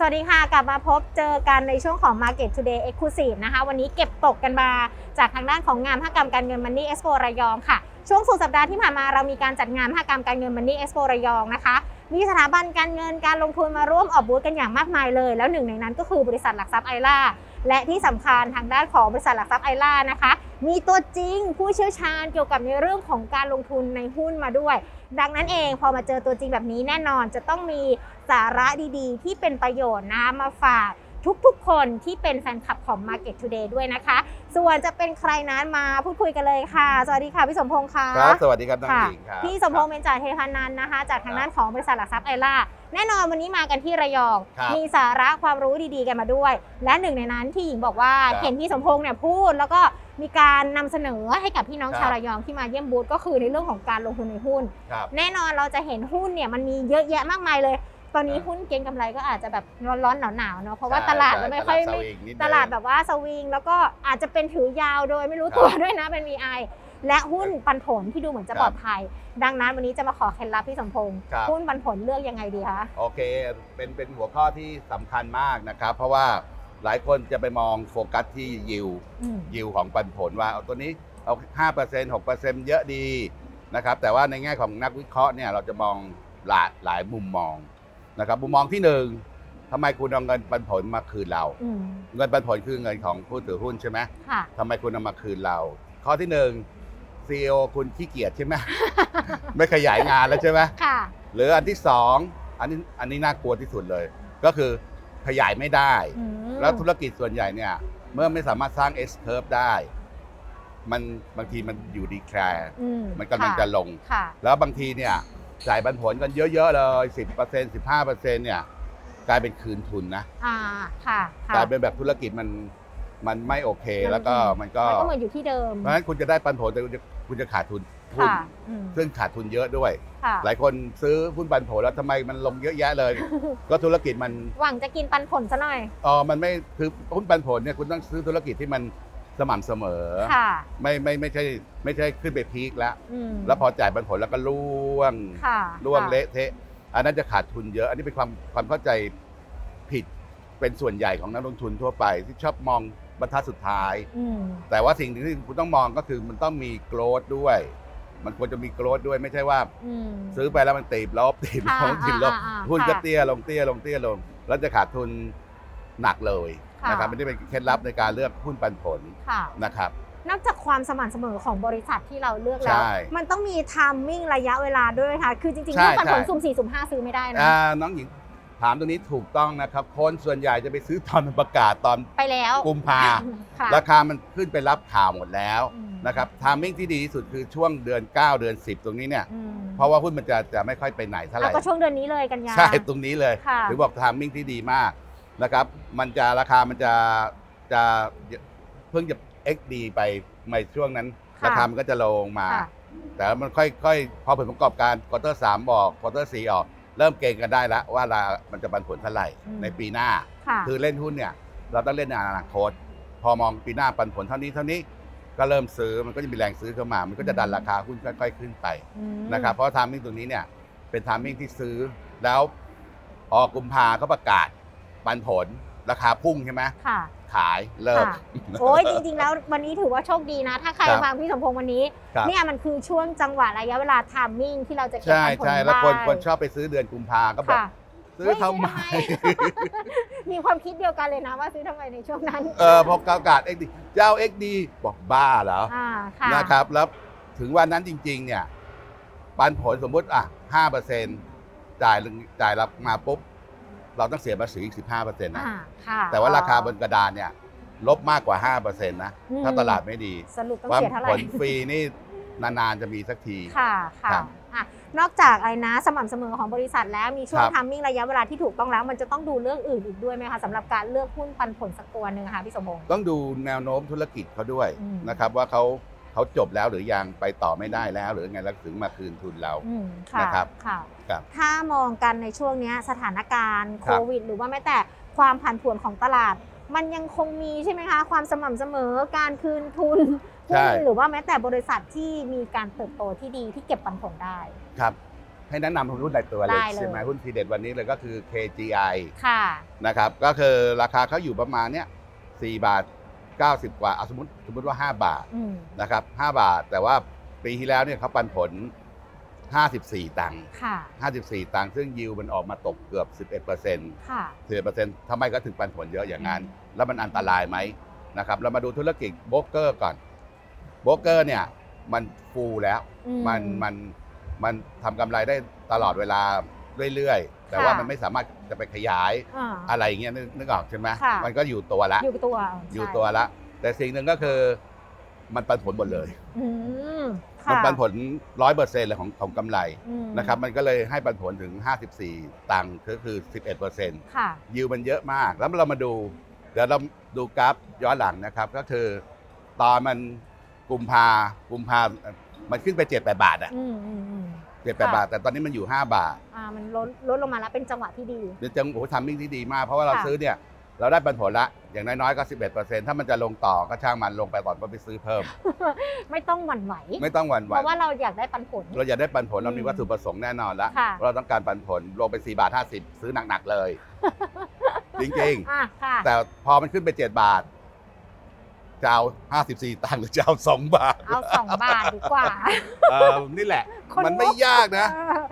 สวัสดีค่ะ กลับมาพบเจอกันในช่วงของ Market Today Exclusive นะคะ วันนี้เก็บตกกันมาจากทางด้านของงานภาคกรรมการเงิน Money Expo ระยองค่ะ ช่วงสุดสัปดาห์ที่ผ่านมาเรามีการจัดงานมหกรรมการเงิน Money Expo ระยองนะคะ มีสถาบันการเงินการลงทุนมาร่วมออกบูธกันอย่างมากมายเลย แล้วหนึ่งในนั้นก็คือบริษัทหลักทรัพย์ไอล่าและที่สำคัญทางด้านของบริษัทหลักทรัพย์ไอล่านะคะ มีตัวจริงผู้เชี่ยวชาญเกี่ยวกับในเรื่องของการลงทุนในหุ้นมาด้วย ดังนั้นเองพอมาเจอตัวจริงแบบนี้แน่นอนจะต้องมีสาระดีๆ ที่เป็นประโยชน์นะมาฝาก ทุกๆ คนที่เป็นแฟนคลับของ Market Today ด้วยนะคะ ส่วนจะเป็นใครนั้นมาพูดคุยกันเลยค่ะ สวัสดีค่ะพี่สมพงษ์ค่ะครับ สวัสดีครับน้องค่ะหญิงครับพี่สมพงษ์เป็นจ่าเทพานันท์นะคะ จากทางด้านของบริษัทหลักทรัพย์ไอล่าแน่นอนวันนี้มากันที่ระยอง ครับมีสาระความรู้ดีๆกันมาด้วย และหนึ่งในนั้นที่หญิงบอกว่าครับเห็นพี่สมพงษ์เนี่ยพูด แล้วก็มีการนำเสนอให้กับพี่น้องครับ ชาวระยองที่มาเยี่ยมบูธก็คือในเรื่องของการลงทุนในหุ้น ครับ แน่นอนเราจะเห็นหุ้นเนี่ยมันมีเยอะแยะมากมายเลย ตอนนี้ครับหุ้นเก็งกำไรก็อาจจะแบบร้อนๆหนาวๆเนาะเพราะว่าใช่ตลาดใช่มันไม่ค่อยตลาดไม่สวิงนิดนึงตลาดแบบว่าสวิงแล้วก็อาจจะเป็นถือยาวโดยไม่รู้ครับตัวด้วยนะเป็น VI และหุ้นปันผลที่ดูเหมือนจะครับปลอดภัย ดังนั้นวันนี้จะมาขอเคล็ดลับพี่สมพงษ์ครับหุ้นปันผลเลือกยังไงดีคะโอเคเป็นเป็นหัวข้อที่สำคัญมากนะครับ เพราะว่าหลายคนจะไปมองโฟกัสที่ยิวอืมยิวของปันผลว่าเอาตัวนี้เอา 5% 6%เยอะดีนะครับแต่ว่าในแง่ของนักวิเคราะห์เนี่ยเราจะมองหลายหลายมุมมอง นะครับมุมมองที่หนึ่งทำไมคุณเอาเงินปันผลมาคืนเรา อืมเงินปันผลคือเงินของผู้ถือหุ้นใช่ไหมค่ะ ทำไมคุณเอามาคืนเรา ข้อที่หนึ่งซีอคุณขี้เกียจใช่ไหม ไม่ขยายงานแล้วใช่ไหมค่ะ หรืออันที่สองอันนี้อันนี้น่ากลัวที่สุดเลย ก็คือขยายไม่ได้ อืมแล้วธุรกิจส่วนใหญ่เนี่ย เมื่อไม่สามารถสร้าง S curve ได้ มันบางทีมันอยู่ดีแคลร์อืมันกำลังจะลง ค่ะ แล้วบางทีเนี่ย จ่ายปันผลกันเยอะ ๆ เลย 10% 15%เนี่ยกลายเป็นคืนทุนนะอ่าค่ะค่ะ กลายเป็นแบบธุรกิจมันมันไม่โอเคแล้วก็มันก็มันก็เหมือนอยู่ที่เดิมเพราะฉะนั้นคุณจะได้ปันผลแต่คุณจะคุณจะขาดทุนหุ้นค่ะอืมซึ่งขาดทุนเยอะด้วย ค่ะ หลายคนซื้อหุ้นปันผลแล้วทำไมมันลงเยอะแยะเลย ก็ธุรกิจมันหวังจะกินปันผลซะหน่อย เออมันไม่คือหุ้นปันผลเนี่ยคุณต้องซื้อธุรกิจที่มัน สม่ำเสมอ ค่ะ ไม่ไม่ไม่ใช่ไม่ใช่ขึ้นไปพีคแล้ว อืมแล้วพอจ่ายปันผลแล้วก็ล่วง ค่ะล่วงค่เละเทะ อันนั้นจะขาดทุนเยอะ อันนี้เป็นความความเข้าใจผิดเป็นส่วนใหญ่ของนักลงทุนทั่วไป ที่ชอบมองบรรทัดสุดท้าย อืมแต่ว่าสิ่งที่คุณต้องมองก็คือมันต้องมีโกรดด้วย มันควรจะมีโกรดด้วยไม่ใช่ว่า อืม ซื้อไปแล้วมันตีบลบตีบลค่ะบตีบลบอ่าอ่าอ่าหุ้นก็ค่ะ เตี้ยลงเตี้ยลงเตี้ยลง แล้วจะขาดทุน หนักเลยค่ะนะครับไม่ได้เป็นเคล็ดลับในการเลือกหุ้นปันผลค่ะนะครับนอกจากความสม่ำเสมอของบริษัทที่เราเลือกแล้วใช่มันต้องมีไทามมิ่งระยะเวลาด้วยค่ะ คือจริงๆใช่เรื่องปันผลใช่สุ่มสี่สุ่มห้าซื้อไม่ได้นะอ่าน้องหญิงถามตรงนี้ถูกต้องนะครับ คนส่วนใหญ่จะไปซื้อตอนมันประกาศตอนไปแล้วกุมภาค่ะราคามันขึ้นไปรับข่าวหมดแล้วอืมนะครับ timing ที่ดีที่สุดคือช่วงเดือน 9 เดือน 10 ตรงนี้เนี่ยอืมเพราะว่าหุ้นมันจะจะไม่ค่อยไปไหนเท่าไหแล้วร่ก็ช่วงเดือนนี้เลยกันยาใช่ตรงนี้เลยค่ะถึงบอก timing ที่ดีมาก นะครับ มันจะราคามันจะจะเพิ่งจะ XD ไปในช่วงนั้น ค่ะราคามันก็จะลงมา ค่ะ แต่มันค่อยๆ พอผลประกอบการ quarter สามออก quarter สี่ออก เริ่มเก็งกันได้แล้วว่าราคามันจะปันผลเท่าไหร่อืม ในปีหน้า ค่ะคือเล่นหุ้นเนี่ย เราต้องเล่นในอนาคต พอมองปีหน้าปันผลเท่านี้เท่านี้ก็เริ่มซื้อมันก็จะมีแรงซื้อเข้ามา มันก็จะดันราคาหุ้นค่อยๆขึ้นไปอืมนะครับเพราะ timing ตรงนี้เนี่ยเป็น timing ที่ซื้อแล้วออกกุมภาเขาประกาศ ปันผลราคาพุ่งใช่ไหมค่ะขายเลิกค่ะโอ้ยจริงๆ แล้ววันนี้ถือว่าโชคดีนะ ถ้าใครครับฟังพี่สมพงษ์วันนี้ ครับ เนี่ยมันคือช่วงจังหวะระยะเวลาไทามมิ่งที่เราจะเก็บใช่ปันผลใช่แล้วคนได้คนชอบไปซื้อเดือนกุมภาก็บอกค่ะ ซื้อทำไมมีความคิดเดียวกันเลยนะว่าซื้อทำไมในช่วงนั้นเออพอประกาศ XD เจ้า XD บอกบ้าเหรออ่าค่ะนะครับ แล้วถึงวันนั้นจริง ๆ เนี่ย ปันผลสมมุติอะห้าเปอร์เซ็นจ่ายจ่ายรับมาปุ๊บ เราต้องเสียภาษีอีกสิบห้าเปอร์เซ็นต์นะ อ่าค่ะแต่ว่าราคาบนกระดานเนี่ยลบมากกว่าห้าเปอร์เซ็นต์นะ อืมถ้าตลาดไม่ดีสรุปต้องว่าเสียเท่าไหผร่ลฟรีนี่นานๆจะมีสักที ค่ะค่ะครับอะ นอกจากอะไรนะสม่ำเสมอของบริษัทแล้วมีช่วงครับ ทามมิ่งระยะเวลาที่ถูกต้องแล้ว มันจะต้องดูเรื่องอื่นอีกด้วยไหมคะสำหรับการเลือกหุ้นปันผลสักตัวหนึ่งค่ะพี่สมพงษ์ ต้องดูแนวโน้มธุรกิจเขาด้วยอืม นะครับว่าเขา เขาจบแล้วหรือยังไปต่อไม่ได้แล้ว หรือไงแล้วถึงมาคืนทุนเราอืมค่ะนะครับค่ะครับ ถ้ามองกันในช่วงเนี้ยสถานการณ์คโครับวิด หรือว่าแม้แต่ความผันผวนของตลาด มันยังคงมีใช่ไหมคะ ความสม่ำเสมอการคืนทุนใช่หุ้นหรือว่าแม้แต่บริษัทที่มีการเติบโตที่ดีที่เก็บปันผลได้ครับให้แนะนำหุ้นในตัวเลยได้เลยใช่ไหมหุ้นทีเด็ดวันนี้เลยก็คือ KGI ค่ะนะครับก็คือราคาเขาอยู่ประมาณเนี้ย4บาท 90 กว่าเอาสมมติสมมติว่า 5 บาทอืมนะครับ 5 บาท แต่ว่าปีที่แล้วเนี่ยเขาปันผล 54 ตังค์ค่ะ54 ตังค์ซึ่งยิวมันออกมาตกเกือบ 11เปอร์เซ็นต์ค่ะ11เปอร์เซ็นต์ทำไมก็ถึงปันผลเยอะอย่างนั้น แล้วมันอันตรายไหมนะครับ เรามาดูธุรกิจโบรกเกอร์ก่อนโบรกเกอร์เนี่ยมันฟูแล้วอืมันมันมันทำกำไรได้ตลอดเวลาเรื่อยๆ แต่ว่าค่ะมันไม่สามารถจะไปขยายอ่า อะไรอย่างเงี้ยนึกนึกออกใช่ไหมค่ะ มันก็อยู่ตัวละ อยู่ตัวอยู่ใช่ตัวละ แต่สิ่งหนึ่งก็คือมันปันผลหมดเลย อืมมันค่ะปันผลร้อยเปอร์เซ็นต์เลยของของกำไรอืมนะครับมันก็เลยให้ปันผลถึง 54 ตังค์ก็คือ 11เปอร์เซ็นต์ค่ะ ยิวมันเยอะมาก แล้วเรามาดูเดี๋ยวเราดูกราฟย้อนหลังนะครับ ก็คือตอนมันกุมภากุมภามันขึ้นไป 7 8 บาทอะอืมอืมอืม เจ็ดแปดบาท แต่ตอนนี้มันอยู่ 5 บาท อ่ามันลดลดลงมาแล้วเป็นจังหวะที่ดี เป็นจังโอ้โหทำมิ่งที่ดีมาก เพราะว่าเราค่ะ ซื้อเนี่ย เราได้ปันผลละ อย่างน้อยๆก็ 11 ถ้ามันจะลงต่อก็ช่างมันลงไปก่อนก็ไปซื้อเพิ่ม ไม่ต้องหวั่นไหว ไม่ต้องหวั่นไหเพวราะว่าเราอยากได้ปันผล เราอยากได้ปันผลเรามีอืมวัตถุประสงค์แน่นอนละค่ะ เราต้องการปันผลลงไป4บาท50 ซื้อหนักๆเลย จริงอะค่ะๆแต่พอมันขึ้นไป7บาท จะเอา54ตังค์หรือจะเอา2บาท เอาสองบาทดีกว่าเออนี่แหละ คนมันไม่งก ยากนะ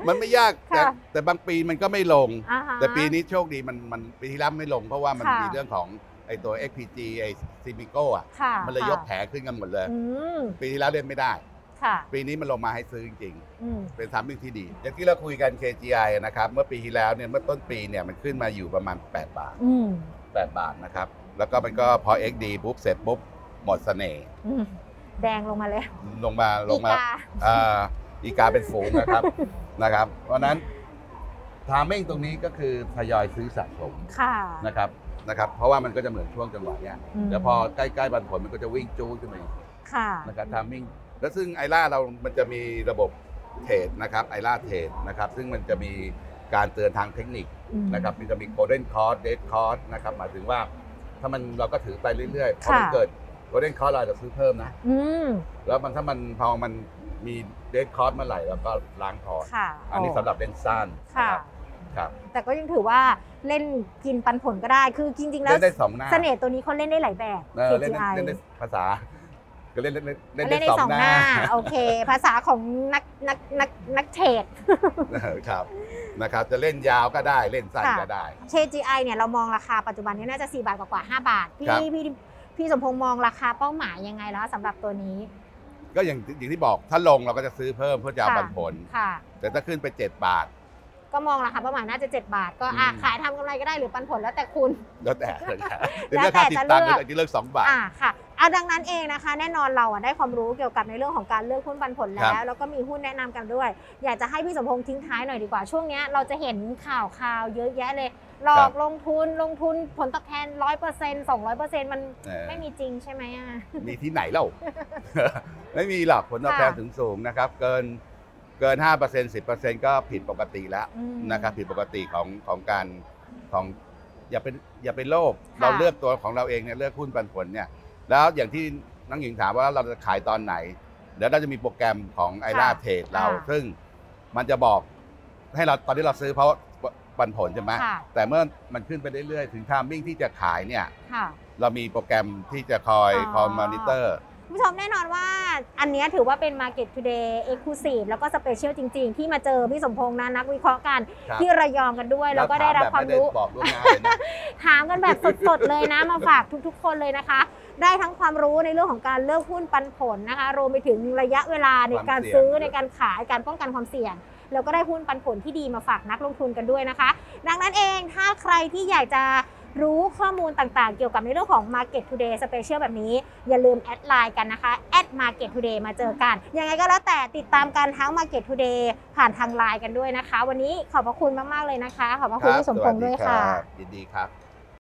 มันไม่ยากแต่ค่ะแต่บางปีมันก็ไม่ลง อ่าฮะแต่ปีนี้โชคดีมันมันปีที่แล้วไม่ลง เพราะว่ามันค่ะ มีเรื่องของไอตัว XPG ไอซิมิโกอะค่ะมันเลยยกแผค่ะงขึ้นกันหมดเลย อืมปีที่แล้วเล่นไม่ได้ ค่ะปีนี้มันลงมาให้ซื้อจริงอืมๆเป็น timing ที่ดีอย่างที่เราคุยกัน KGI นะครับเมื่อปีที่แล้วเนี่ยเมื่อต้นปีเนี่ยมันขึ้นมาอยู่ประมาณ 8 บาท อืม8 บาทนะครับแล้วก็มันก็พอ XD ปุ๊บเสร็จปุ๊บหมดเสน่ห์ อืม แดงลงมาเลยลงมาลงมาอีกาอ่าอีกาเป็นฝูงนะครับนะครับ เพราะฉะนั้นtiming ตรงนี้ก็คือทยอยซื้อสะสมค่ะนะครับนะครับ เพราะว่ามันก็จะเหมือนช่วงจังหวะเนี้ยอืมแล้วพอใกล้ๆปันผลมันก็จะวิ่งจู้ขึ้นมาอีกค่ะนะครับ timing แล้วซึ่ง AIRA เรามันจะมีระบบ trade นะครับ AIRA Trade นะครับ ซึ่งมันจะมีการเตือนทางเทคนิคอืมนะครับมันจะมี golden cross dead cross นะครับหมายถึงว่าถ้ามันเราก็ถือไปเรื่อยๆพอมันค่ะเกิด golden cross เราจะซื้อเพิ่มนะ อืม แล้วมันถ้ามันพอมันมีเดดคอร์สเมื่อไหร่เราก็ล้างพอร์ตค่ะอันนี้สำหรับเล่นสั้นค่ะ นะครับครับแต่ก็ยังถือว่าเล่นกินปันผลก็ได้ คือจริง ๆ แล้วเล่นได้สองหน้าเสน่ห์ตัวนี้เขาเล่นได้หลายแบบ เออเล่นได้ KGI เล่นได้ภาษา ก็เล่นเล่นเล่นเล่นเล่นได้ได้สสอองงหหน้า น้า โอเค ภาษาของนักนักนักนักเทรดครับนะครับ จะเล่นยาวก็ได้เล่นสั้นค่ะก็ได้ KGI เนี่ยเรามองราคาปัจจุบันนี้น่าจะ 4 บาทกว่าๆ5บาท พี่ครับ พี่ พี่สมพงษ์มองราคาเป้าหมายยังไงแล้วสำหรับตัวนี้ ก็อย่างอย่างที่บอกถ้าลงเราก็จะซื้อเพิ่มเพื่อจะเอาค่ะปันผลค่ะ แต่ถ้าขึ้นไป 7 บาท ก็มองราคาเป้าหมายน่าจะ 7 บาท ก็อะอืมขายทำกำไรก็ได้หรือปันผลแล้วแต่คุณ แล้วแต่เลยครับแล้วเรื่องแต่ค่าติดจะตั้งเลือกก็จะเลือกสองบาทอ่าค่ะ เอาดังนั้นเองนะคะ แน่นอนเราอะได้ความรู้เกี่ยวกับในเรื่องของการเลือกหุ้นปันผลครัแล้วบแล้วก็มีหุ้นแนะนำกันด้วย อยากจะให้พี่สมพงษ์ทิ้งท้ายหน่อยดีกว่าช่วงเนี้ยเราจะเห็นข่าวข่าวเยอะแยะเลยหลอกลงทุนลงทุนผลตอบแทนร้อยเปอร์เซ็นต์สองร้อยเปอร์เซ็นต์มันเออไม่มีจริงใช่ไหมอะมีที่ไหนเล่าไม่มีหรอกผลตอบแทนค่ะถึงสูงนะครับ เกินเกิน5% 10%ก็ผิดปกติแล้วอืมนะครับผิดปกติของของการของอย่าเป็นอย่าเป็นโลภค่ะเราเลือกตัวของเราเองเนี่ยเลือกหุ้นปันผลเนี่ย แล้วอย่างที่น้องหญิงถามว่าเราจะขายตอนไหน เดี๋ยวเราจะมีโปรแกรมของไอร่าเทรดเรา ค่ะซึ่งมันจะบอกให้เราตอนที่เราซื้อเพราะปันผลใช่ไหมค่ะ แต่เมื่อมันขึ้นไปเรื่อยๆ ถึง timing ที่จะขายเนี่ย ค่ะ เรามีโปรแกรมที่จะคอยอ๋อ คอยมอนิเตอร์ คุณผู้ชมแน่นอนว่าอันเนี้ยถือว่าเป็น Market Today Exclusive แล้วก็ special จริง ๆ ที่มาเจอพี่สมพงษ์นะนักวิเคราะห์กันครับ ที่ระยองกันด้วย แล้วก็ได้รับความรู้แถแบบไม่ได้บอกล่วงหน้าเลยนะ ถามกันแบบสดๆเลยนะ มาฝากทุกๆ คนเลยนะคะ ได้ทั้งความรู้ในเรื่องของการเลือกหุ้นปันผลนะคะรวมไปถึงระยะเวลาในการความเสี่ยงซื้อในการขายการป้องกันความเสี่ยงแล้วก็ได้หุ้นปันผลที่ดีมาฝากนักลงทุนกันด้วยนะคะ ดังนั้นเองถ้าใครที่อยากจะรู้ข้อมูลต่างๆ เกี่ยวกับในเรื่องของ Market Today Special แบบนี้ อย่าลืม add ไลน์กันนะคะแอด Market Today มาเจอกัน ยังไงก็แล้วแต่ติดตามกันทั้ง Market Today ผ่านทางไลน์กันด้วยนะคะ วันนี้ขอบพระคุณมากๆเลยนะคะ ขอบพระคุณพี่สมพงษ์ด้วยค่ะยินดีครับ